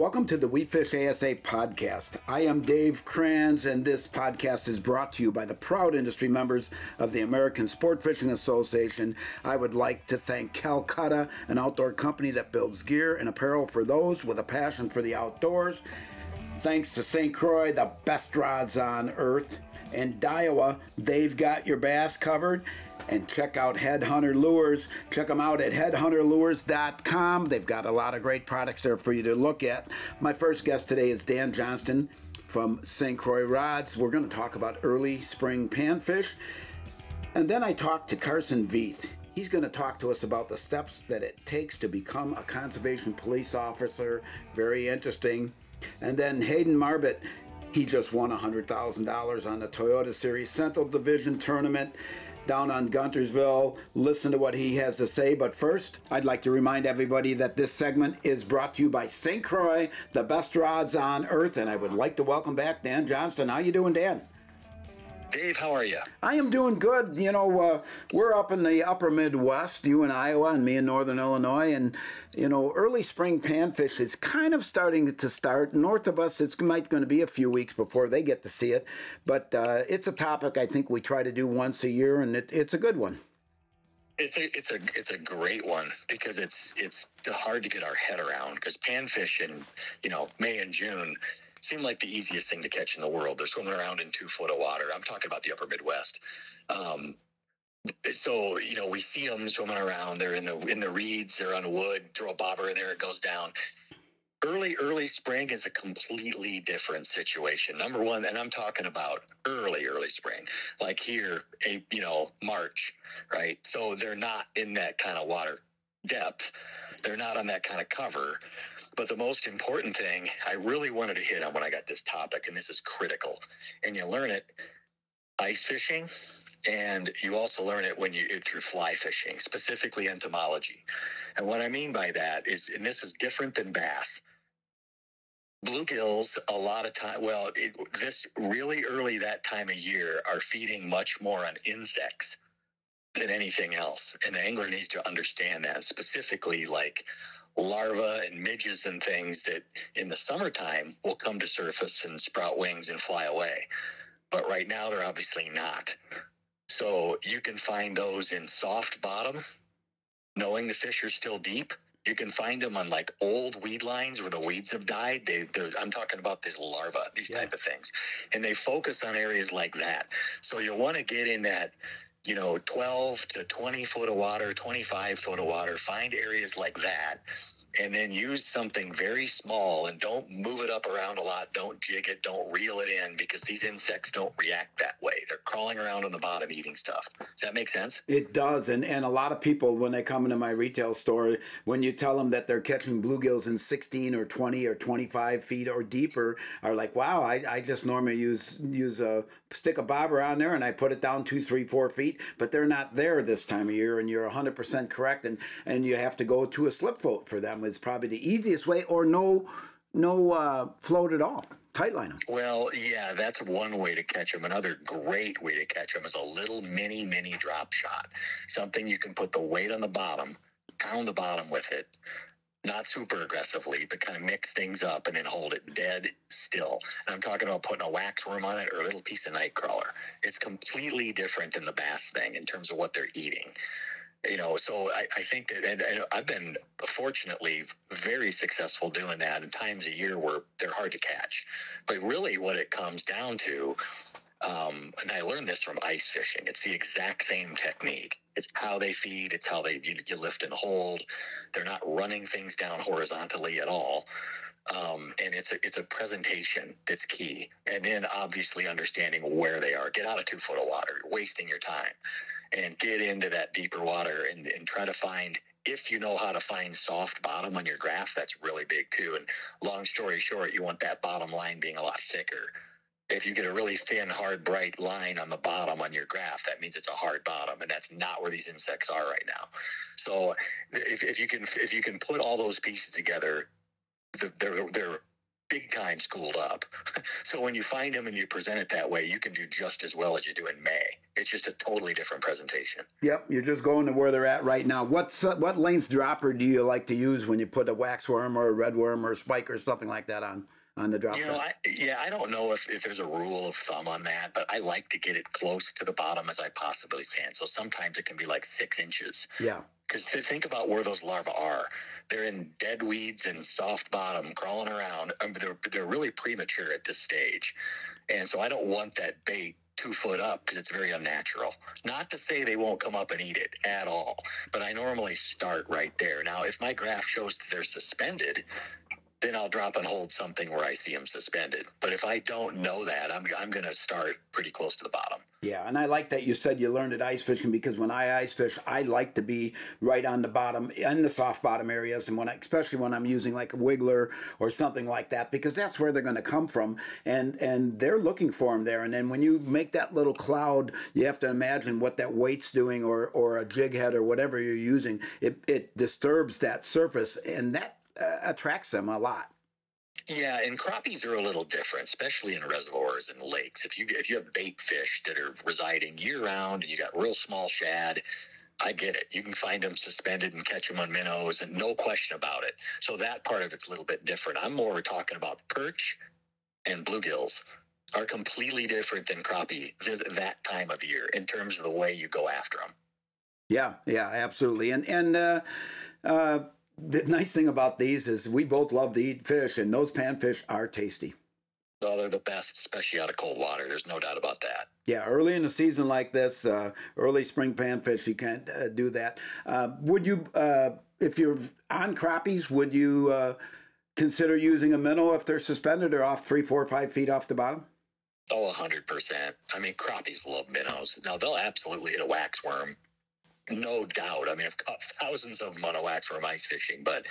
Welcome to the We Fish ASA podcast. I am Dave Kranz, and this podcast is brought to you by the proud industry members of the American Sport Fishing Association. I would like to thank Calcutta, an outdoor company that builds gear and apparel for those with a passion for the outdoors. Thanks to St. Croix, the best rods on earth. And Daiwa, they've got your bass covered and check out Headhunter Lures. Check them out at headhunterlures.com. They've got a lot of great products there for you to look at. My first guest today is Dan Johnston from St. Croix Rods. We're going to talk about early spring panfish. And then I talked to Carson Veath. He's going to talk to us about the steps that it takes to become a conservation police officer. Very interesting. And then Hayden Marbut, he just won $100,000 on the Toyota Series Central Division tournament down on Guntersville. Listen to what he has to say. But first, I'd like to remind everybody that this segment is brought to you by St. Croix, the best rods on earth. And I would like to welcome back Dan Johnston. How you doing, Dan? Dave, how are you? I am doing good. You know, uh, we're up in the upper Midwest, you in Iowa and me in Northern Illinois, and you know, early spring panfish is kind of starting to start. North of us, it's might going to be a few weeks before they get to see it, but uh, it's a topic I think we try to do once a year, and it, it's a good one. It's a it's a it's a great one because it's it's hard to get our head around because panfish in you know May and June seem like the easiest thing to catch in the world. They're swimming around in two foot of water. I'm talking about the upper Midwest. Um, so you know we see them swimming around. They're in the in the reeds. They're on wood. Throw a bobber in there. It goes down. Early early spring is a completely different situation. Number one, and I'm talking about early early spring, like here, a you know March, right? So they're not in that kind of water depth. They're not on that kind of cover. But the most important thing I really wanted to hit on when I got this topic, and this is critical, and you learn it ice fishing, and you also learn it when you through fly fishing, specifically entomology. And what I mean by that is, and this is different than bass. Bluegills, a lot of time, well, it, this really early that time of year are feeding much more on insects than anything else. And the angler needs to understand that specifically like larvae and midges and things that in the summertime will come to surface and sprout wings and fly away. But right now they're obviously not. So you can find those in soft bottom, knowing the fish are still deep. You can find them on like old weed lines where the weeds have died. They, I'm talking about these larva, these yeah. type of things, and they focus on areas like that. So you'll want to get in that you know, 12 to 20 foot of water, 25 foot of water, find areas like that and then use something very small and don't move it up around a lot. Don't jig it. Don't reel it in because these insects don't react that way. They're crawling around on the bottom eating stuff. Does that make sense? It does. And, and a lot of people, when they come into my retail store, when you tell them that they're catching bluegills in 16 or 20 or 25 feet or deeper, are like, wow, I, I just normally use, use a stick a bobber on there and I put it down two, three, four feet, but they're not there this time of year. And you're 100% correct. And, and you have to go to a slip float for them is probably the easiest way, or no no uh, float at all. Tightline them. Well, yeah, that's one way to catch them. Another great way to catch them is a little mini mini drop shot. Something you can put the weight on the bottom, pound the bottom with it, not super aggressively, but kind of mix things up and then hold it dead still. And I'm talking about putting a wax worm on it or a little piece of night crawler. It's completely different than the bass thing in terms of what they're eating you know, so I, I think that, and, and, I've been fortunately very successful doing that in times a year where they're hard to catch. But really, what it comes down to, um, and I learned this from ice fishing, it's the exact same technique. It's how they feed, it's how they you, you lift and hold. They're not running things down horizontally at all. Um, and it's a it's a presentation that's key, and then obviously understanding where they are. Get out of two foot of water. You're wasting your time, and get into that deeper water and, and try to find. If you know how to find soft bottom on your graph, that's really big too. And long story short, you want that bottom line being a lot thicker. If you get a really thin, hard, bright line on the bottom on your graph, that means it's a hard bottom, and that's not where these insects are right now. So, if, if you can if you can put all those pieces together, they're they're big time schooled up. so when you find them and you present it that way, you can do just as well as you do in May It's just a totally different presentation. Yep, you're just going to where they're at right now. What's uh, what length dropper do you like to use when you put a waxworm or a red worm or a spike or something like that on? on the drop you know, I, yeah, I don't know if, if there's a rule of thumb on that, but I like to get it close to the bottom as I possibly can. So sometimes it can be like six inches. Yeah. Because think about where those larvae are. They're in dead weeds and soft bottom, crawling around. I mean, they're, they're really premature at this stage. And so I don't want that bait two foot up because it's very unnatural. Not to say they won't come up and eat it at all, but I normally start right there. Now, if my graph shows that they're suspended, then I'll drop and hold something where I see them suspended. But if I don't know that, I'm, I'm going to start pretty close to the bottom. Yeah, and I like that you said you learned at ice fishing because when I ice fish, I like to be right on the bottom in the soft bottom areas, and when I, especially when I'm using like a wiggler or something like that, because that's where they're going to come from, and and they're looking for them there. And then when you make that little cloud, you have to imagine what that weight's doing, or or a jig head or whatever you're using. It it disturbs that surface, and that uh, attracts them a lot. Yeah, and crappies are a little different, especially in reservoirs and lakes. If you if you have bait fish that are residing year round and you got real small shad, I get it. You can find them suspended and catch them on minnows, and no question about it. So that part of it's a little bit different. I'm more talking about perch and bluegills are completely different than crappie that time of year in terms of the way you go after them. Yeah, yeah, absolutely. And and uh, uh, the nice thing about these is we both love to eat fish, and those panfish are tasty. Oh, they're the best, especially out of cold water. There's no doubt about that. Yeah, early in a season like this, uh, early spring panfish, you can't uh, do that. Uh, would you, uh, if you're on crappies, would you uh, consider using a minnow if they're suspended or off three, four, five feet off the bottom? Oh, 100%. I mean, crappies love minnows. Now, they'll absolutely hit a wax worm no doubt. I mean, I've caught thousands of wax worm ice fishing, but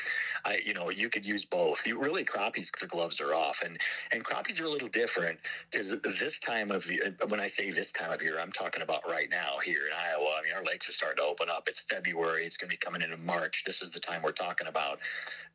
I, you know, you could use both. You really crappies, the gloves are off, and and crappies are a little different because this time of year. When I say this time of year, I'm talking about right now here in Iowa. I mean, our lakes are starting to open up. It's February. It's going to be coming into March. This is the time we're talking about.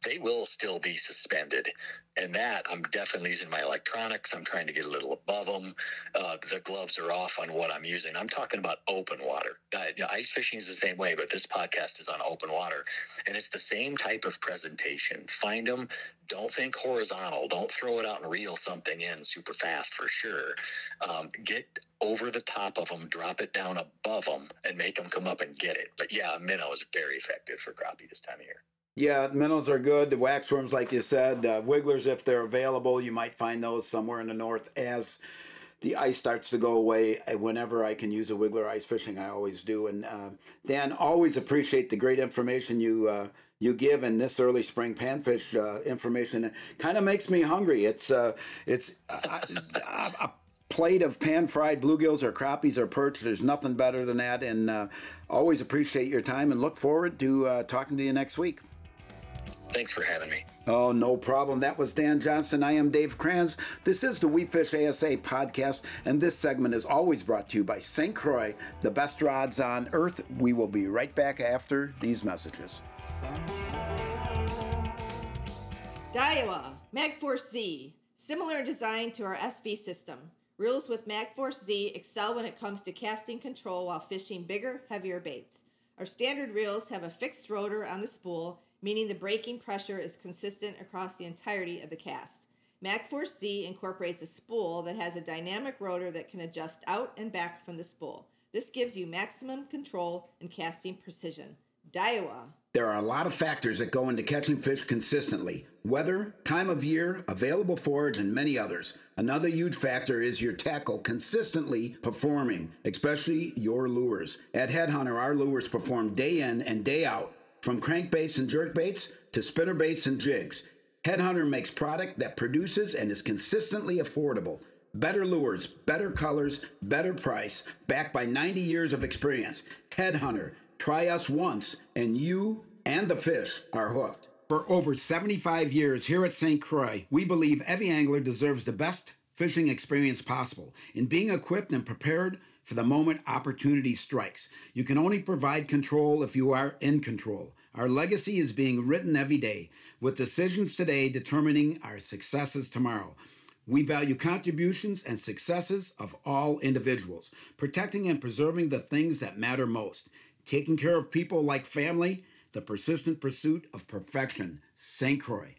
They will still be suspended, and that I'm definitely using my electronics. I'm trying to get a little above them. Uh, the gloves are off on what I'm using. I'm talking about open water. You know, ice fishing is the same way, but this podcast is on open water, and it's the same type of presentation. Find them. Don't think horizontal. Don't throw it out and reel something in super fast for sure. Um, get over the top of them, drop it down above them, and make them come up and get it. But yeah, minnow is very effective for crappie this time of year. Yeah, minnows are good. The waxworms, like you said, uh, wigglers, if they're available, you might find those somewhere in the north as the ice starts to go away. Whenever I can use a wiggler ice fishing, I always do. And uh, Dan, always appreciate the great information you uh, you give in this early spring panfish uh, information. Kind of makes me hungry. It's uh, it's a plate of pan fried bluegills or crappies or perch. There's nothing better than that. And uh, always appreciate your time and look forward to talking to you next week. Thanks for having me. Oh, no problem. That was Dan Johnston. I am Dave Kranz. This is the We Fish ASA podcast, and this segment is always brought to you by St. Croix, the best rods on earth. We will be right back after these messages. Daiwa MagForce Z, similar in design to our SV system. Reels with MagForce Z excel when it comes to casting control while fishing bigger, heavier baits. Our standard reels have a fixed rotor on the spool meaning the braking pressure is consistent across the entirety of the cast. MagForce Z incorporates a spool that has a dynamic rotor that can adjust out and back from the spool. This gives you maximum control and casting precision. Daiwa. There are a lot of factors that go into catching fish consistently weather, time of year, available forage, and many others. Another huge factor is your tackle consistently performing, especially your lures. At Headhunter, our lures perform day in and day out from crankbaits and jerkbaits to spinnerbaits and jigs, Headhunter makes product that produces and is consistently affordable. Better lures, better colors, better price, backed by 90 years of experience. Headhunter, try us once, and you and the fish are hooked. For over 75 years here at St. Croix, we believe every angler deserves the best fishing experience possible in being equipped and prepared for the moment opportunity strikes. You can only provide control if you are in control. Our legacy is being written every day, with decisions today determining our successes tomorrow. We value contributions and successes of all individuals, protecting and preserving the things that matter most, taking care of people like family, the persistent pursuit of perfection. St. Croix.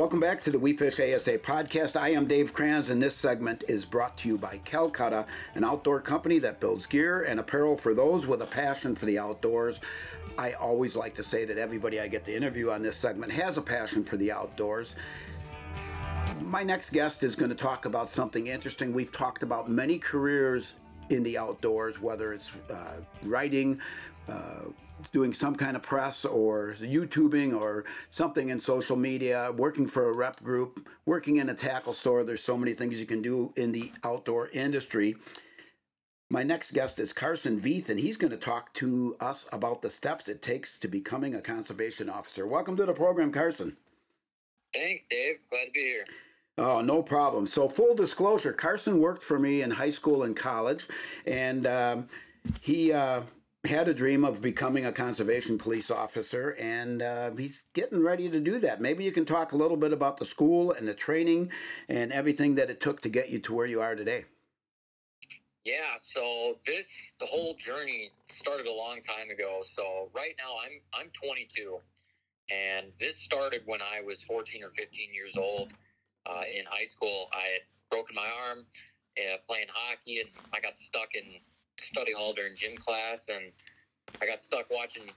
Welcome back to the We Fish ASA podcast. I am Dave Kranz, and this segment is brought to you by Calcutta, an outdoor company that builds gear and apparel for those with a passion for the outdoors. I always like to say that everybody I get to interview on this segment has a passion for the outdoors. My next guest is going to talk about something interesting. We've talked about many careers in the outdoors, whether it's uh, writing, uh, doing some kind of press or YouTubing or something in social media, working for a rep group, working in a tackle store. There's so many things you can do in the outdoor industry. My next guest is Carson Veath, and he's going to talk to us about the steps it takes to becoming a conservation officer. Welcome to the program, Carson. Thanks, Dave. Glad to be here. Oh, no problem. So, full disclosure Carson worked for me in high school and college, and um, he. Uh, had a dream of becoming a conservation police officer, and uh, he's getting ready to do that. Maybe you can talk a little bit about the school and the training and everything that it took to get you to where you are today. Yeah, so this the whole journey started a long time ago. So right now I'm I'm 22, and this started when I was 14 or 15 years old. Uh, in high school, I had broken my arm uh, playing hockey, and I got stuck in study hall during gym class, and I got stuck watching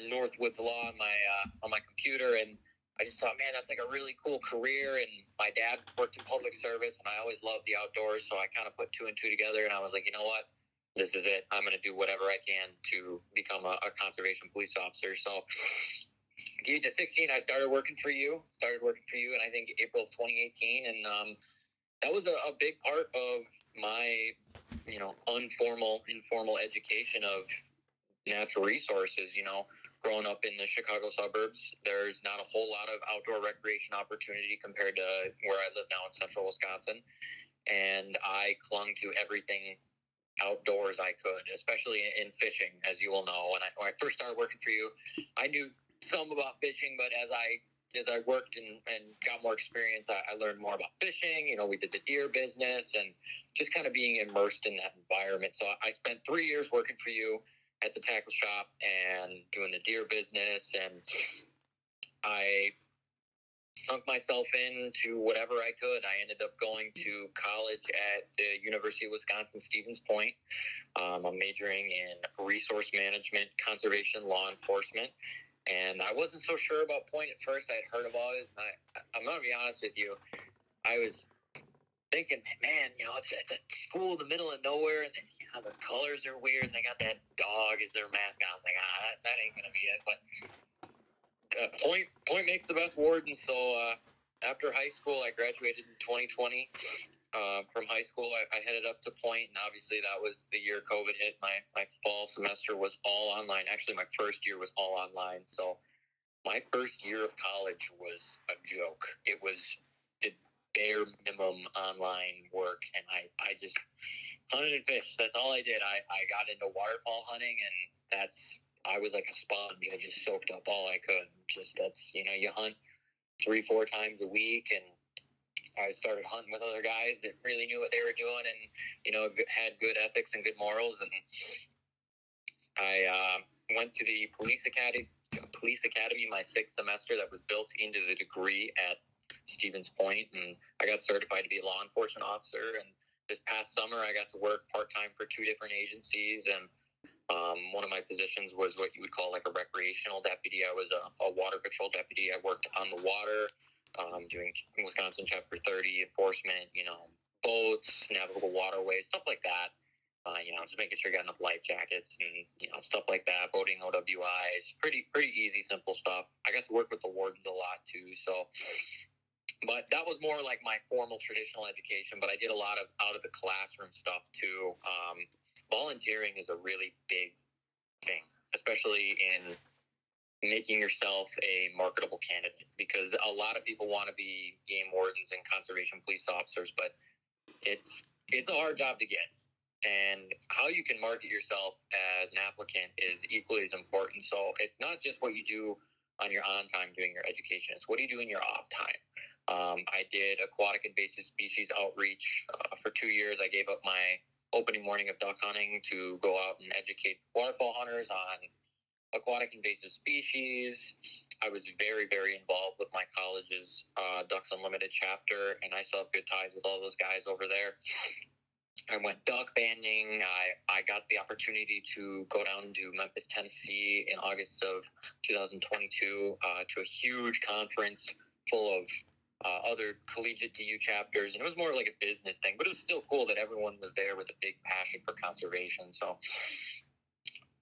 Northwoods Law on my uh, on my computer, and I just thought, man, that's like a really cool career. And my dad worked in public service, and I always loved the outdoors, so I kind of put two and two together, and I was like, you know what, this is it. I'm going to do whatever I can to become a, a conservation police officer. So. At the age of 16, I started working for you. Started working for you, and I think April of 2018, and um, that was a, a big part of my you know informal informal education of natural resources you know. Growing up in the chicago suburbs there's not a whole lot of outdoor recreation opportunity compared to where i live now in central wisconsin. And i clung to everything outdoors i could especially in fishing as you will know. When i, when I first started working for you i knew some about fishing but as i as I worked and, and got more experience, I, I, learned more about fishing. You know, we did the deer business and just kind of being immersed in that environment. So I spent three years working for you at the tackle shop and doing the deer business. And I sunk myself into whatever I could. I ended up going to college at the University of Wisconsin Stevens Point. Um, I'm majoring in resource management, conservation, law enforcement. And I wasn't so sure about Point at first. I had heard about it. I, I'm going to be honest with you. I was thinking, man, you know, it's, it's a school in the middle of nowhere, and then, you know, the colors are weird, and they got that dog as their mascot. I was like, ah, that, that ain't gonna be it. But uh, Point Point makes the best warden. So uh, after high school, I graduated in 2020. Uh, from high school, I, I headed up to Point, and obviously that was the year COVID hit. My my fall semester was all online. Actually, my first year was all online. So my first year of college was a joke. It was bare minimum online work, and I, I just hunted and fished. That's all I did. I, I got into waterfowl hunting, and that's I was like a sponge. I just soaked up all I could. Just that's you know you hunt three four times a week, and I started hunting with other guys that really knew what they were doing, and you know had good ethics and good morals. And I uh, went to the police academy. Police Academy my sixth semester that was built into the degree at Stevens Point, and I got certified to be a law enforcement officer. And this past summer, I got to work part time for two different agencies, and um, one of my positions was what you would call like a recreational deputy. I was a, a water patrol deputy. I worked on the water, um, doing Wisconsin Chapter 30 enforcement, you know, boats, navigable waterways, stuff like that. Uh, you know, just making sure you got enough life jackets and you know stuff like that. Boating OWIs, pretty pretty easy, simple stuff. I got to work with the wardens a lot too, so but that was more like my formal traditional education. But I did a lot of out of the classroom stuff too. Um, volunteering is a really big thing, especially in making yourself a marketable candidate because a lot of people want to be game wardens and conservation police officers, but it's it's a hard job to get. And how you can market yourself as an applicant is equally as important. So it's not just what you do on your on time doing your education. It's what do you do in your off time? Um, I did aquatic invasive species outreach uh, for two years. I gave up my opening morning of duck hunting to go out and educate waterfowl hunters on aquatic invasive species. I was very, very involved with my college's uh, Ducks Unlimited chapter, and I still have good ties with all those guys over there. I went duck banding. I, I got the opportunity to go down to Memphis, Tennessee in August of 2022 uh, to a huge conference full of uh, other collegiate DU chapters. And it was more like a business thing, but it was still cool that everyone was there with a big passion for conservation. So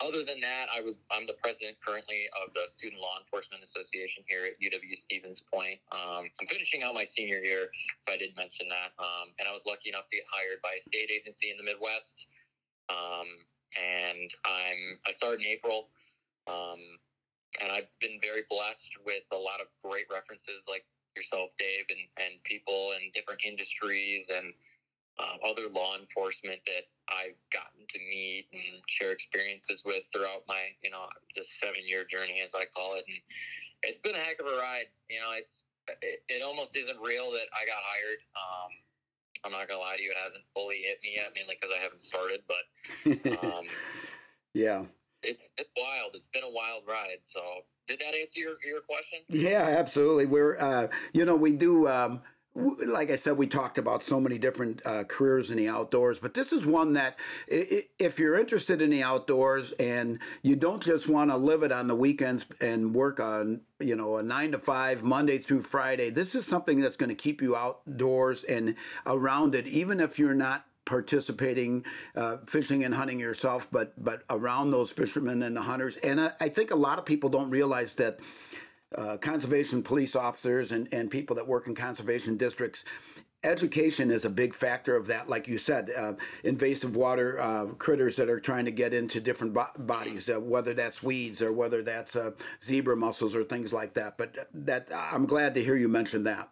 other than that, I was I'm the president currently of the Student Law Enforcement Association here at UW Stevens Point. Um, I'm finishing out my senior year, if I didn't mention that, um, and I was lucky enough to get hired by a state agency in the Midwest. Um, and I'm I started in April, um, and I've been very blessed with a lot of great references like yourself, Dave, and and people in different industries and um, other law enforcement that I've gotten to meet and share experiences with throughout my, you know, the seven year journey, as I call it. And it's been a heck of a ride. You know, it's, it, it almost isn't real that I got hired. Um, I'm not gonna lie to you, it hasn't fully hit me yet, mainly because I haven't started. But um, yeah, it, it's wild. It's been a wild ride. So, did that answer your your question? Yeah, absolutely. We're, uh, you know, we do. Um, like I said, we talked about so many different uh, careers in the outdoors, but this is one that if you're interested in the outdoors and you don't just want to live it on the weekends and work on, you know, a nine to five, Monday through Friday, this is something that's going to keep you outdoors and around it, even if you're not participating uh, fishing and hunting yourself but but around those fishermen and the hunters. And I, I think a lot of people don't realize that uh, conservation police officers and, and people that work in conservation districts education is a big factor of that like you said uh, invasive water uh, critters that are trying to get into different bo- bodies uh, whether that's weeds or whether that's uh, zebra mussels or things like that. But that i'm glad to hear you mention that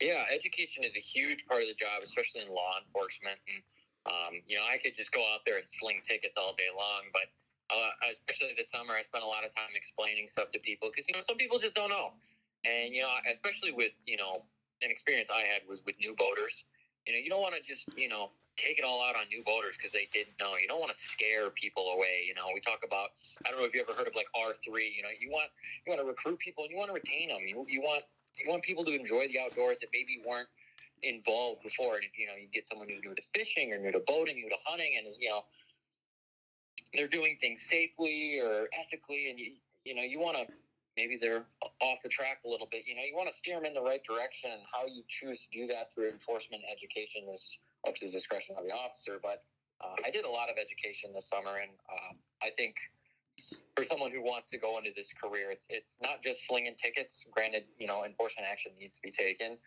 yeah education is a huge part of the job especially in law enforcement and um, you know i could just go out there and sling tickets all day long but uh, especially this summer, I spent a lot of time explaining stuff to people because you know some people just don't know, and you know especially with you know an experience I had was with new boaters. You know, you don't want to just you know take it all out on new boaters because they didn't know. You don't want to scare people away. You know, we talk about I don't know if you ever heard of like R three. You know, you want you want to recruit people and you want to retain them. You you want you want people to enjoy the outdoors that maybe weren't involved before. And if you know you get someone who's new to fishing or new to boating, new to hunting, and you know they're doing things safely or ethically, and you you know you want to maybe they're off the track a little bit. You know, you want to steer them in the right direction, and how you choose to do that through enforcement education is up to the discretion of the officer. But uh, I did a lot of education this summer, and uh, I think for someone who wants to go into this career, it's it's not just slinging tickets. Granted, you know, enforcement action needs to be taken.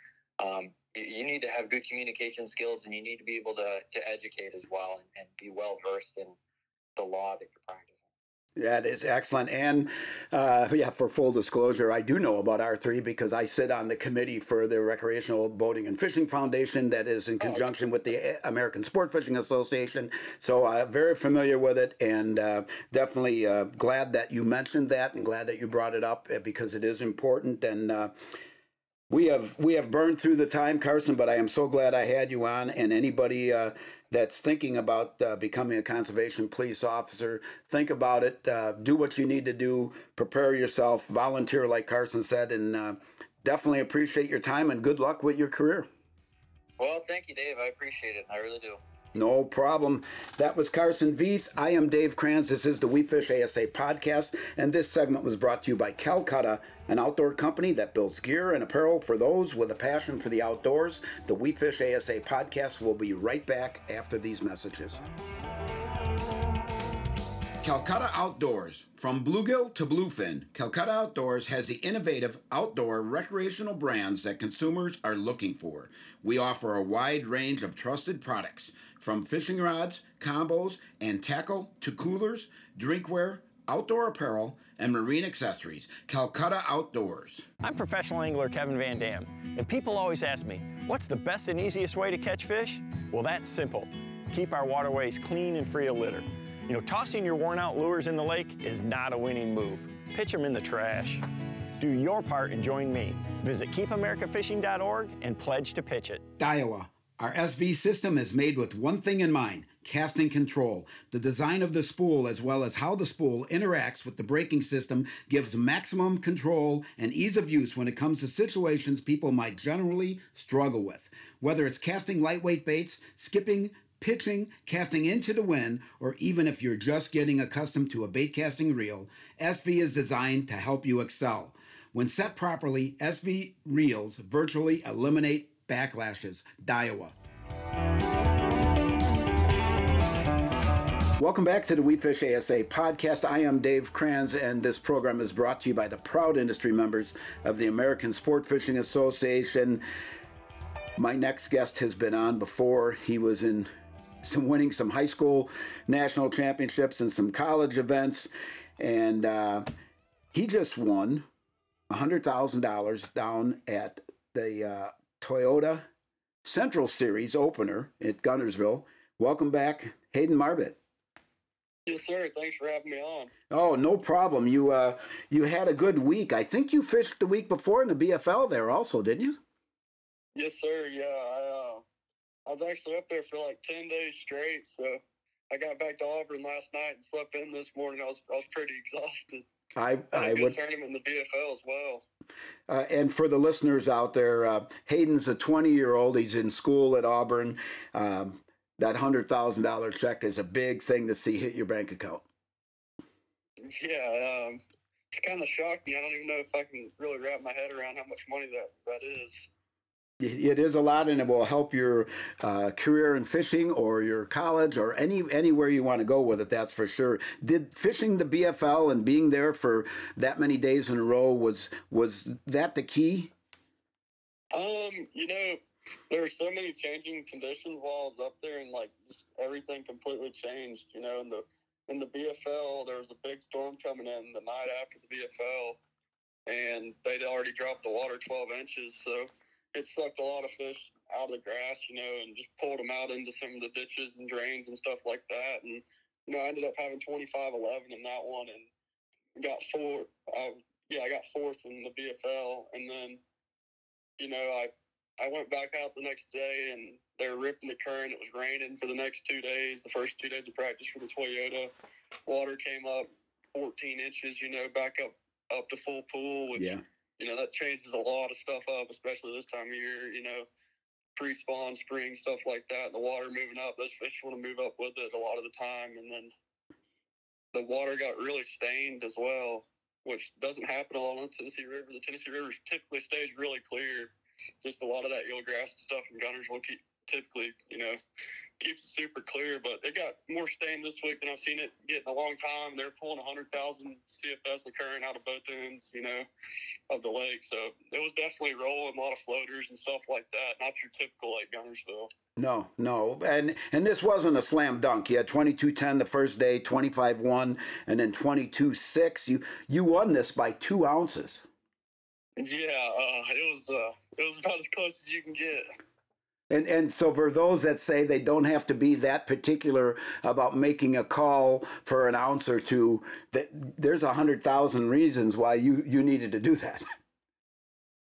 Um, you need to have good communication skills, and you need to be able to to educate as well, and, and be well versed in the law that you're practicing. That is excellent. And uh, yeah, for full disclosure, I do know about R3 because I sit on the committee for the Recreational Boating and Fishing Foundation that is in conjunction with the American Sport Fishing Association. So I'm uh, very familiar with it and uh, definitely uh, glad that you mentioned that and glad that you brought it up uh, because it is important. And uh, we have we have burned through the time, Carson, but I am so glad I had you on. And anybody that's thinking about uh, becoming a conservation police officer, think about it. Uh, do what you need to do. Prepare yourself. Volunteer, like Carson said, and uh, definitely appreciate your time and good luck with your career. Well, thank you, Dave. I appreciate it. I really do. No problem. That was Carson Veath. I am Dave Kranz. This is the We Fish ASA podcast, and this segment was brought to you by Calcutta, an outdoor company that builds gear and apparel for those with a passion for the outdoors. The We Fish ASA podcast will be right back after these messages. Calcutta Outdoors. From bluegill to bluefin, Calcutta Outdoors has the innovative outdoor recreational brands that consumers are looking for. We offer a wide range of trusted products from fishing rods, combos, and tackle to coolers, drinkware, outdoor apparel, and marine accessories. Calcutta Outdoors. I'm professional angler Kevin Van Dam, and people always ask me, what's the best and easiest way to catch fish? Well, that's simple. Keep our waterways clean and free of litter. You know, tossing your worn out lures in the lake is not a winning move. pitch them in the trash. Do your part and join me. Visit keepamericafishing.org and pledge to pitch it. Daiwa. Our SV system is made with one thing in mind casting control. The design of the spool, as well as how the spool interacts with the braking system, gives maximum control and ease of use when it comes to situations people might generally struggle with. Whether it's casting lightweight baits, skipping, pitching, casting into the wind, or even if you're just getting accustomed to a bait casting reel, SV is designed to help you excel. When set properly, SV reels virtually eliminate backlashes. Daiwa. Welcome back to the We Fish ASA podcast. I am Dave Kranz, and this program is brought to you by the proud industry members of the American Sport Fishing Association. My next guest has been on before. He was in some winning some high school national championships and some college events, and uh, he just won $100,000 down at the uh, Toyota Central Series opener at Guntersville. Welcome back, Hayden Marbut. Yes, sir. Thanks for having me on. Oh, no problem. You uh, you had a good week. I think you fished the week before in the BFL there also, didn't you? Yes, sir. Yeah, I uh, I was actually up there for like ten days straight. So I got back to Auburn last night and slept in this morning. I was I was pretty exhausted. I I would. tournament in the BFL as well. Uh, and for the listeners out there, uh, Hayden's a 20 year old. He's in school at Auburn. Um, that hundred thousand dollar check is a big thing to see hit your bank account. Yeah, um, it's kind of shocked me. I don't even know if I can really wrap my head around how much money that that is. It is a lot, and it will help your uh, career in fishing or your college or any anywhere you want to go with it. That's for sure. Did fishing the BFL and being there for that many days in a row was was that the key? Um, you know, there were so many changing conditions while I was up there, and like just everything completely changed. You know, in the in the BFL, there was a big storm coming in the night after the BFL, and they'd already dropped the water 12 inches, so it sucked a lot of fish out of the grass, you know, and just pulled them out into some of the ditches and drains and stuff like that. And you know, I ended up having 25 11 in that one, and got four. Uh, yeah, I got fourth in the BFL, and then you know, I I went back out the next day and they were ripping the current. It was raining for the next two days. The first two days of practice for the Toyota, water came up 14 inches. You know, back up up to full pool, which Yeah, you know that changes a lot of stuff up, especially this time of year. You know, pre-spawn, spring stuff like that. The water moving up, those fish want to move up with it a lot of the time, and then the water got really stained as well, which doesn't happen along the Tennessee River. The Tennessee River typically stays really clear. Just a lot of that eelgrass stuff and gunners will keep typically, you know, keeps it super clear. But they got more stained this week than I've seen it get in a long time. They're pulling 100,000 CFS of current out of both ends, you know, of the lake. So it was definitely rolling a lot of floaters and stuff like that. Not your typical Lake Guntersville. no, no, and and this wasn't a slam dunk. You had twenty two ten the first day, twenty five one, and then twenty two six. You you won this by two ounces. Yeah, uh, it was uh, it was about as close as you can get. And and so for those that say they don't have to be that particular about making a call for an ounce or two, that there's a hundred thousand reasons why you you needed to do that.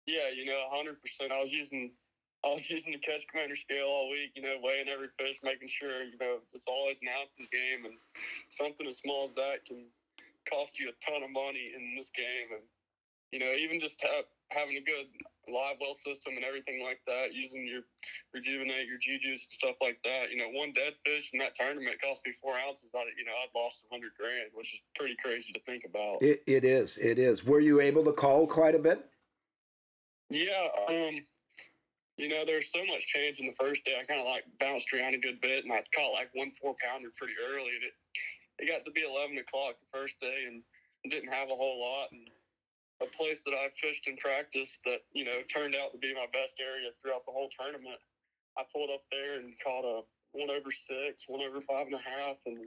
Yeah, you know, hundred percent. I was using I was using the catch commander scale all week, you know, weighing every fish, making sure, you know, it's always an ounce ounces game and something as small as that can cost you a ton of money in this game and you know, even just have, having a good live well system and everything like that, using your Rejuvenade, your juice and stuff like that. You know, one dead fish in that tournament cost me four ounces. I, you know, I'd lost a hundred grand, which is pretty crazy to think about. It it is it is. Were you able to call quite a bit? Yeah, um, you know, there's so much change in the first day. I kind of like bounced around a good bit, and I caught like one four pounder pretty early. And it it got to be eleven o'clock the first day, and didn't have a whole lot. And a place that I fished and practiced that you know turned out to be my best area throughout the whole tournament. I pulled up there and caught a one over six, one over five and a half, and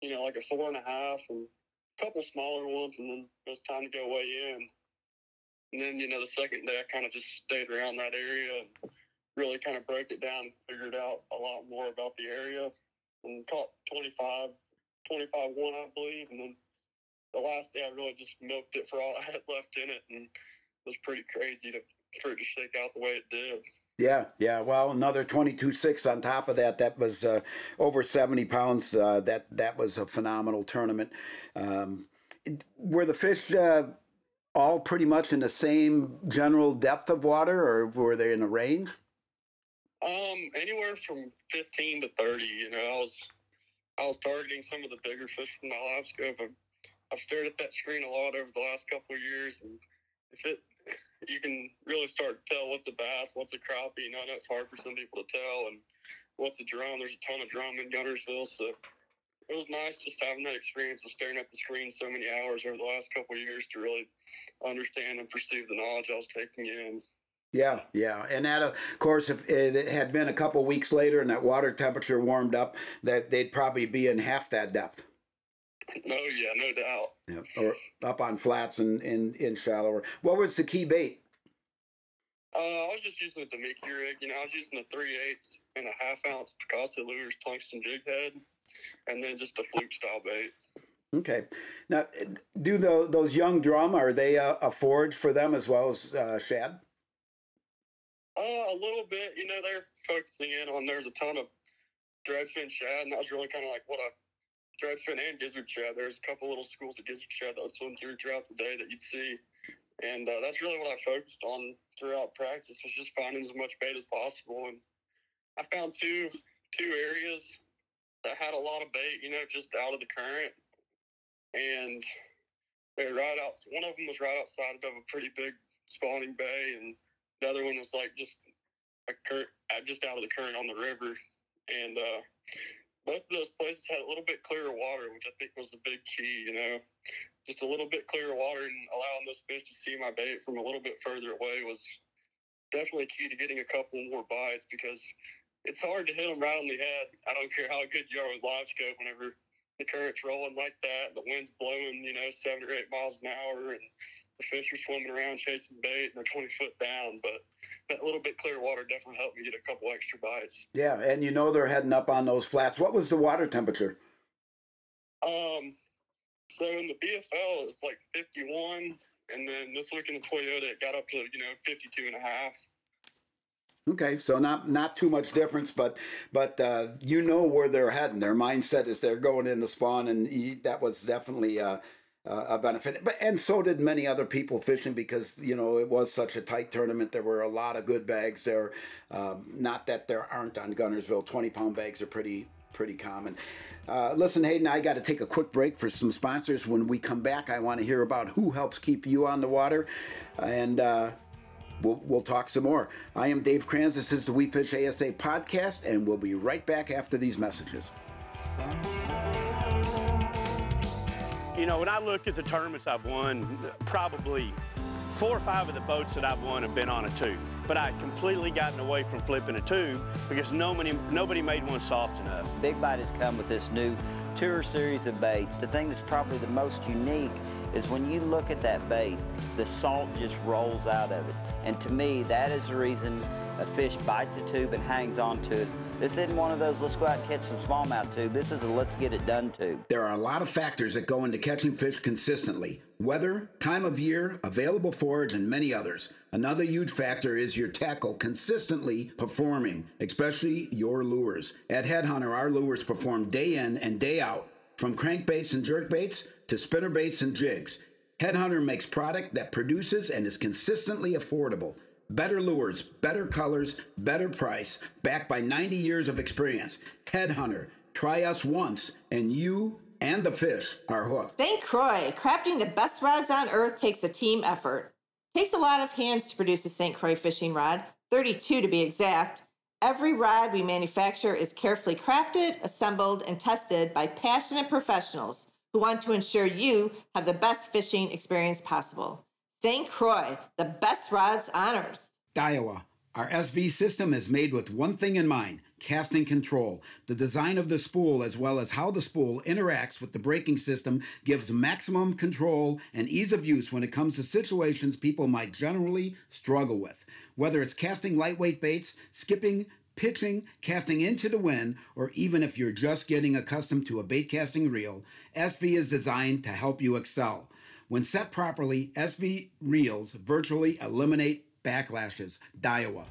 you know like a four and a half, and a couple smaller ones, and then it was time to go weigh in. And then, you know, the second day, I kind of just stayed around that area and really kind of broke it down and figured out a lot more about the area and caught 25, 25 1, I believe. And then the last day I really just milked it for all I had left in it, and it was pretty crazy to for it to shake out the way it did. Yeah, yeah. Well, another twenty-two six on top of that. That was uh, over seventy pounds. Uh, that that was a phenomenal tournament. Um, were the fish uh, all pretty much in the same general depth of water, or were they in a range? Um, anywhere from fifteen to thirty. You know, I was I was targeting some of the bigger fish from the live scope. I've, stared at that screen a lot over the last couple of years, and if it you can really start to tell what's a bass, what's a crappie. And I know it's hard for some people to tell, and what's a drum. There's a ton of drum in Guntersville, so it was nice just having that experience of staring at the screen so many hours over the last couple of years to really understand and perceive the knowledge I was taking in. Yeah, yeah, and that of course, if it had been a couple weeks later and that water temperature warmed up, that they'd probably be in half that depth. No, yeah, no doubt. Yeah, or up on flats and in, in, in shallower. What was the key bait? Uh, I was just using a Damiki rig. You know, I was using a three eighths and a half ounce Picasso lures tungsten jig head, and then just a fluke style bait. Okay. Now, do the, those young drum are they a, a forage for them as well as uh, shad? Uh, a little bit. You know, they're focusing in on. There's a ton of threadfin shad, and that was really kind of like what I threadfin and gizzard shad. There's a couple little schools of gizzard shad that would swim through throughout the day that you'd see, and uh, that's really what I focused on throughout practice was just finding as much bait as possible. And I found two two areas that had a lot of bait, you know, just out of the current, and they right out. One of them was right outside of a pretty big spawning bay, and the other one was like just a current, just out of the current on the river, and uh, both of those places had a little bit clearer water, which I think was the big key. You know, just a little bit clearer water and allowing those fish to see my bait from a little bit further away was definitely key to getting a couple more bites because it's hard to hit them right on the head. I don't care how good you are with live scope whenever the current's rolling like that, the wind's blowing, you know, seven or eight miles an hour, and the fish are swimming around chasing bait and they're 20 foot down. But that little bit clear water definitely helped me get a couple extra bites. Yeah, and you know they're heading up on those flats. What was the water temperature? Um, so in the BFL, it was like 51. And then this week in the Toyota, it got up to, you know, 52 and a half. Okay, so not not too much difference, but but uh, you know where they're heading. Their mindset is they're going in the spawn, and that was definitely uh, uh, a benefit. But and so did many other people fishing because you know it was such a tight tournament. There were a lot of good bags there. Um, not that there aren't on Guntersville. Twenty pound bags are pretty pretty common. Uh, listen, Hayden, I got to take a quick break for some sponsors. When we come back, I want to hear about who helps keep you on the water, and uh, we'll, we'll talk some more. I am Dave Kranz. This is the We Fish ASA podcast, and we'll be right back after these messages. You know, when I look at the tournaments I've won, probably four or five of the boats that I've won have been on a tube. But I completely gotten away from flipping a tube because nobody, nobody made one soft enough. Big Bite has come with this new tour series of baits. The thing that's probably the most unique is when you look at that bait, the salt just rolls out of it. And to me, that is the reason a fish bites a tube and hangs onto it this isn't one of those let's go out and catch some smallmouth tube. This is a let's get it done tube. There are a lot of factors that go into catching fish consistently weather, time of year, available forage, and many others. Another huge factor is your tackle consistently performing, especially your lures. At Headhunter, our lures perform day in and day out, from crankbaits and jerkbaits to spinnerbaits and jigs. Headhunter makes product that produces and is consistently affordable. Better lures, better colors, better price, backed by 90 years of experience. Headhunter, try us once, and you and the fish are hooked. St. Croix, crafting the best rods on earth takes a team effort. Takes a lot of hands to produce a St. Croix fishing rod, 32 to be exact. Every rod we manufacture is carefully crafted, assembled, and tested by passionate professionals who want to ensure you have the best fishing experience possible. St. Croix, the best rods on earth. Daiwa. Our SV system is made with one thing in mind casting control. The design of the spool, as well as how the spool interacts with the braking system, gives maximum control and ease of use when it comes to situations people might generally struggle with. Whether it's casting lightweight baits, skipping pitching, casting into the wind, or even if you're just getting accustomed to a bait casting reel, SV is designed to help you excel. When set properly, SV reels virtually eliminate backlashes. Daiwa.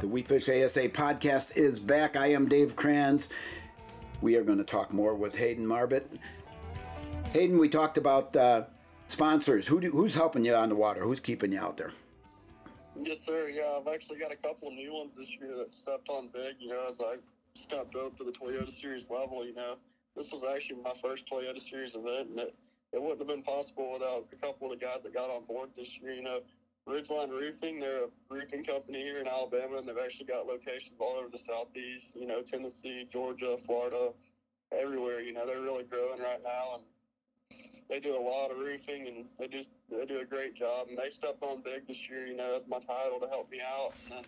The We Fish ASA podcast is back. I am Dave Kranz. We are going to talk more with Hayden Marbut. Hayden, we talked about uh, sponsors. Who do, who's helping you on the water? Who's keeping you out there? Yes, sir. Yeah, I've actually got a couple of new ones this year that stepped on big. You know, as I stepped up to the Toyota Series level. You know, this was actually my first Toyota Series event, and it, it wouldn't have been possible without a couple of the guys that got on board this year. You know, Ridgeline Roofing, they're a roofing company here in Alabama, and they've actually got locations all over the Southeast. You know, Tennessee, Georgia, Florida, everywhere. You know, they're really growing right now, and they do a lot of roofing and they just they do a great job and they stepped on big this year, you know, as my title to help me out. And then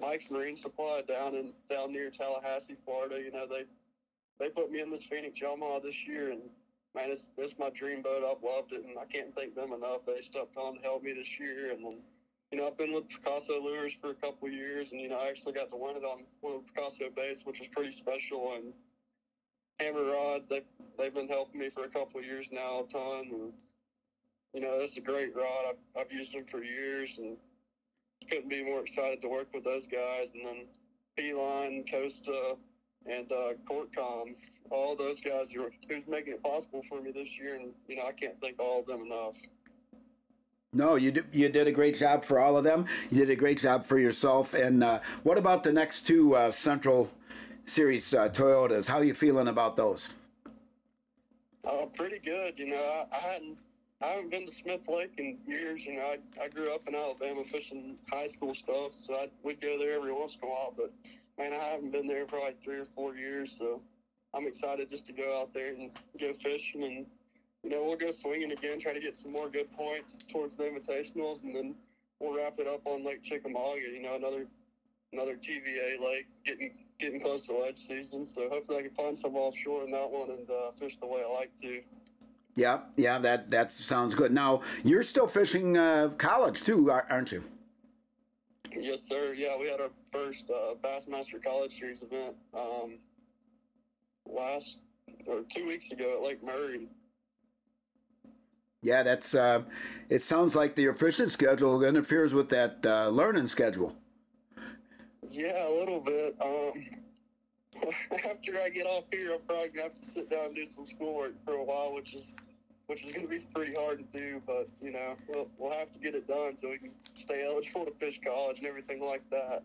Mike's Marine Supply down in down near Tallahassee, Florida, you know, they they put me in this Phoenix Yamaha this year and man, it's it's my dream boat. I've loved it and I can't thank them enough. They stepped on to help me this year and then you know, I've been with Picasso Lures for a couple of years and you know, I actually got to win it on one of the Picasso baits, which was pretty special and hammer rods. They've they've been helping me for a couple of years now, a ton. And you know, it's a great rod. I've I've used them for years, and couldn't be more excited to work with those guys. And then P-Line, Costa, and uh, Courtcom, all those guys are who's making it possible for me this year. And you know, I can't thank all of them enough. No, you did, you did a great job for all of them. You did a great job for yourself. And uh, what about the next two uh, Central Series uh, Toyotas? How are you feeling about those? Uh, pretty good. You know, I, I hadn't I haven't been to Smith Lake in years. You know, I, I grew up in Alabama fishing high school stuff, so I would go there every once in a while. But man, I haven't been there for like three or four years, so I'm excited just to go out there and go fishing, and you know, we'll go swinging again, try to get some more good points towards the invitationals, and then we'll wrap it up on Lake Chickamauga. You know, another another TVA lake, getting getting close to ledge season. So hopefully I can find some offshore in that one and uh, fish the way I like to. Yeah, yeah, that that sounds good. Now you're still fishing uh, college too, aren't you? Yes, sir. Yeah, we had our first uh, Bassmaster College Series event um, last or two weeks ago at Lake Murray. Yeah, that's. Uh, it sounds like the fishing schedule interferes with that uh, learning schedule. Yeah, a little bit. Um, after I get off here, I'm probably gonna have to sit down and do some schoolwork for a while, which is which is gonna be pretty hard to do. But you know, we'll, we'll have to get it done so we can stay eligible to fish college and everything like that.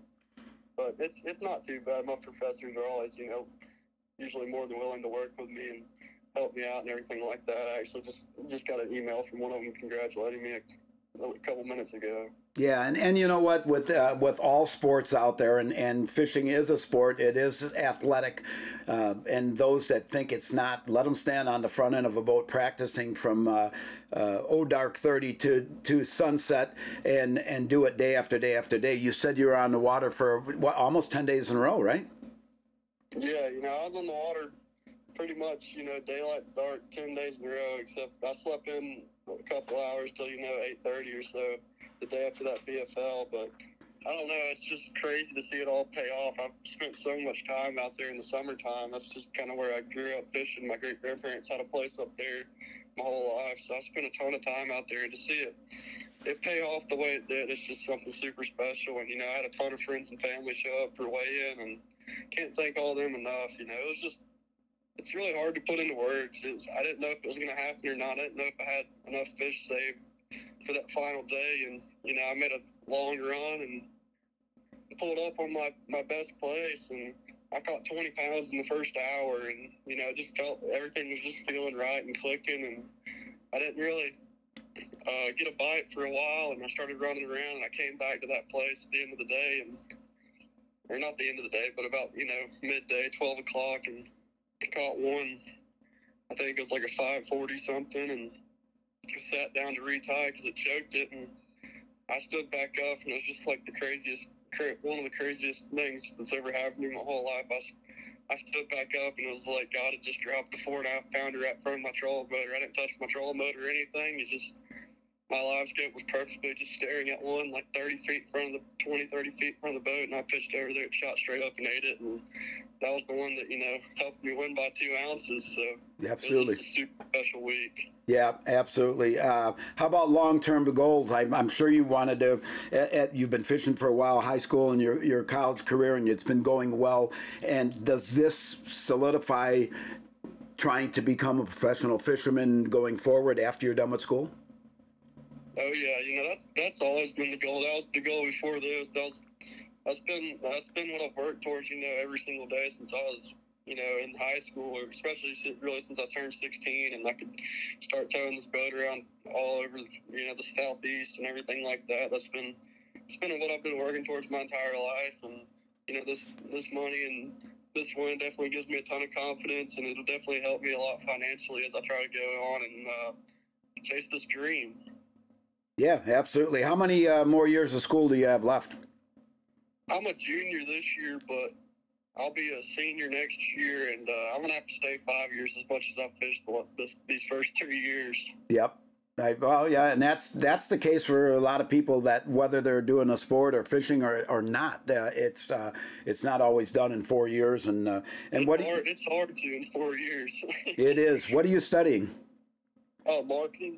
But it's it's not too bad. My professors are always, you know, usually more than willing to work with me and help me out and everything like that. I actually just just got an email from one of them congratulating me a couple minutes ago. Yeah, and, and you know what? With uh, with all sports out there, and, and fishing is a sport. It is athletic, uh, and those that think it's not, let them stand on the front end of a boat practicing from uh, uh, oh dark thirty to to sunset, and and do it day after day after day. You said you were on the water for what, almost ten days in a row, right? Yeah, you know, I was on the water pretty much, you know, daylight dark, ten days in a row. Except I slept in a couple hours till you know eight thirty or so the day after that BFL. But I don't know. It's just crazy to see it all pay off. I've spent so much time out there in the summertime. That's just kind of where I grew up fishing. My great grandparents had a place up there my whole life, so I spent a ton of time out there. to see it it pay off the way it did, it's just something super special. And you know, I had a ton of friends and family show up for weigh in, and can't thank all them enough. You know, it was just it's really hard to put into words. Was, I didn't know if it was going to happen or not. I didn't know if I had enough fish saved for that final day. And, you know, I made a long run and pulled up on my, my best place. And I caught 20 pounds in the first hour. And, you know, just felt everything was just feeling right and clicking. And I didn't really uh, get a bite for a while. And I started running around. And I came back to that place at the end of the day. And, or not the end of the day, but about, you know, midday, 12 o'clock. And, caught one. I think it was like a 540 something, and sat down to retie because it choked it, and I stood back up, and it was just like the craziest, one of the craziest things that's ever happened me my whole life. I, I stood back up, and it was like God had just dropped a four and a half pounder right in front of my trolling motor. I didn't touch my trolling motor or anything. It just my live scope was perfectly just staring at one like 30 feet from the 20, 30 feet in front of the boat, and I pitched over there, shot straight up and ate it, and that was the one that you know helped me win by two ounces. So absolutely, it was a super special week. Yeah, absolutely. Uh, how about long-term goals? I, I'm, sure you wanted to. At, at, you've been fishing for a while, high school and your your college career, and it's been going well. And does this solidify trying to become a professional fisherman going forward after you're done with school? Oh yeah, you know that's that's always been the goal. That was the goal before this. That was that's been that's been what I've worked towards. You know, every single day since I was you know in high school, or especially really since I turned 16, and I could start towing this boat around all over you know the southeast and everything like that. That's been it's been what I've been working towards my entire life, and you know this this money and this win definitely gives me a ton of confidence, and it'll definitely help me a lot financially as I try to go on and uh, chase this dream. Yeah, absolutely. How many uh, more years of school do you have left? I'm a junior this year, but I'll be a senior next year, and uh, I'm gonna have to stay five years as much as I've fished this, these first two years. Yep. I, well, yeah, and that's that's the case for a lot of people that whether they're doing a sport or fishing or, or not, uh, it's uh, it's not always done in four years. And uh, and it's what hard, you, it's hard to in four years. it is. What are you studying? Oh, marketing.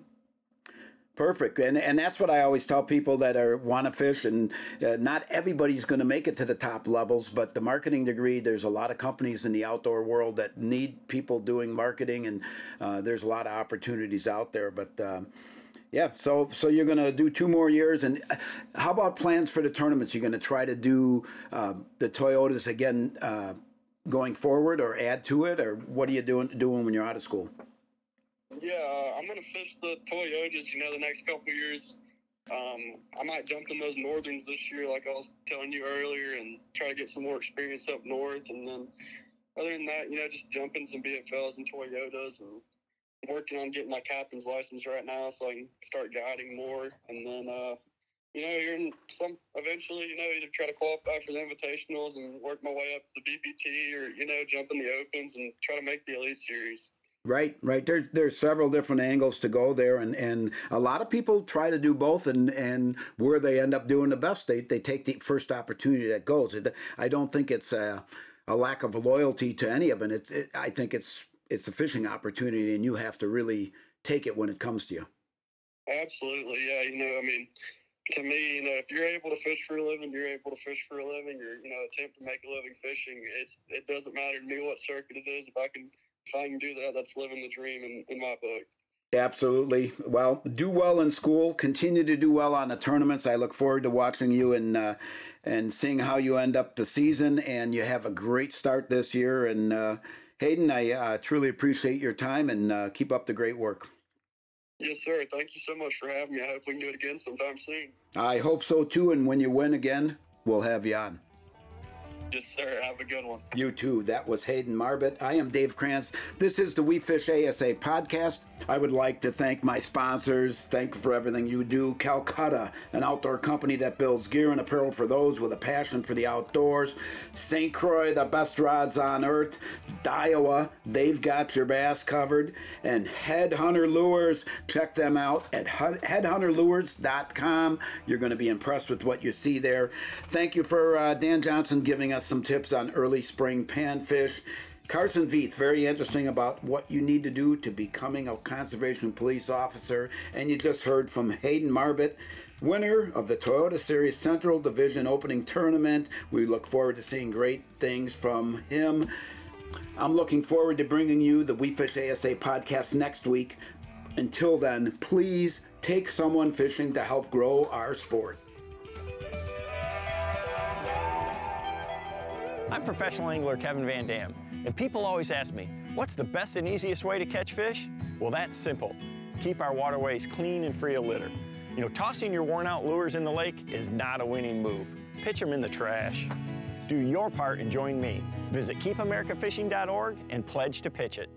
Perfect, and and that's what I always tell people that are want to fish, and uh, not everybody's going to make it to the top levels. But the marketing degree, there's a lot of companies in the outdoor world that need people doing marketing, and uh, there's a lot of opportunities out there. But uh, yeah, so so you're going to do two more years, and uh, how about plans for the tournaments? You're going to try to do uh, the Toyotas again uh, going forward, or add to it, or what are you doing doing when you're out of school? Yeah, uh, I'm gonna fish the Toyotas. You know, the next couple years. Um, I might jump in those northerns this year, like I was telling you earlier, and try to get some more experience up north. And then, other than that, you know, just jumping some BFLs and Toyotas, and working on getting my captain's license right now, so I can start guiding more. And then, uh, you know, you're in some eventually, you know, either try to qualify for the invitationals and work my way up to the BPT, or you know, jump in the opens and try to make the elite series. Right, right. There's there's several different angles to go there, and, and a lot of people try to do both, and, and where they end up doing the best, they, they take the first opportunity that goes. I don't think it's a, a lack of loyalty to any of it. It's it, I think it's it's a fishing opportunity, and you have to really take it when it comes to you. Absolutely, yeah. You know, I mean, to me, you know, if you're able to fish for a living, you're able to fish for a living. You're you know attempt to make a living fishing. It's it doesn't matter to me what circuit it is. If I can if I can do that, that's living the dream in, in my book. Absolutely. Well, do well in school. Continue to do well on the tournaments. I look forward to watching you and uh, and seeing how you end up the season. And you have a great start this year. And uh, Hayden, I uh, truly appreciate your time and uh, keep up the great work. Yes, sir. Thank you so much for having me. I hope we can do it again sometime soon. I hope so too. And when you win again, we'll have you on. Yes, sir. Have a good one. You too. That was Hayden Marbut. I am Dave Kranz. This is the We Fish ASA podcast. I would like to thank my sponsors. Thank you for everything you do. Calcutta, an outdoor company that builds gear and apparel for those with a passion for the outdoors. St. Croix, the best rods on earth. Daiwa, they've got your bass covered. And Headhunter Lures, check them out at headhunterlures.com. You're going to be impressed with what you see there. Thank you for uh, Dan Johnston giving us some tips on early spring panfish. Carson Veath, very interesting about what you need to do to becoming a conservation police officer. And you just heard from Hayden Marbut, winner of the Toyota Series Central Division opening tournament. We look forward to seeing great things from him. I'm looking forward to bringing you the We Fish ASA podcast next week. Until then, please take someone fishing to help grow our sport. I'm professional angler Kevin Van Dam, and people always ask me, what's the best and easiest way to catch fish? Well, that's simple. Keep our waterways clean and free of litter. You know, tossing your worn out lures in the lake is not a winning move. Pitch them in the trash. Do your part and join me. Visit keepamericafishing.org and pledge to pitch it.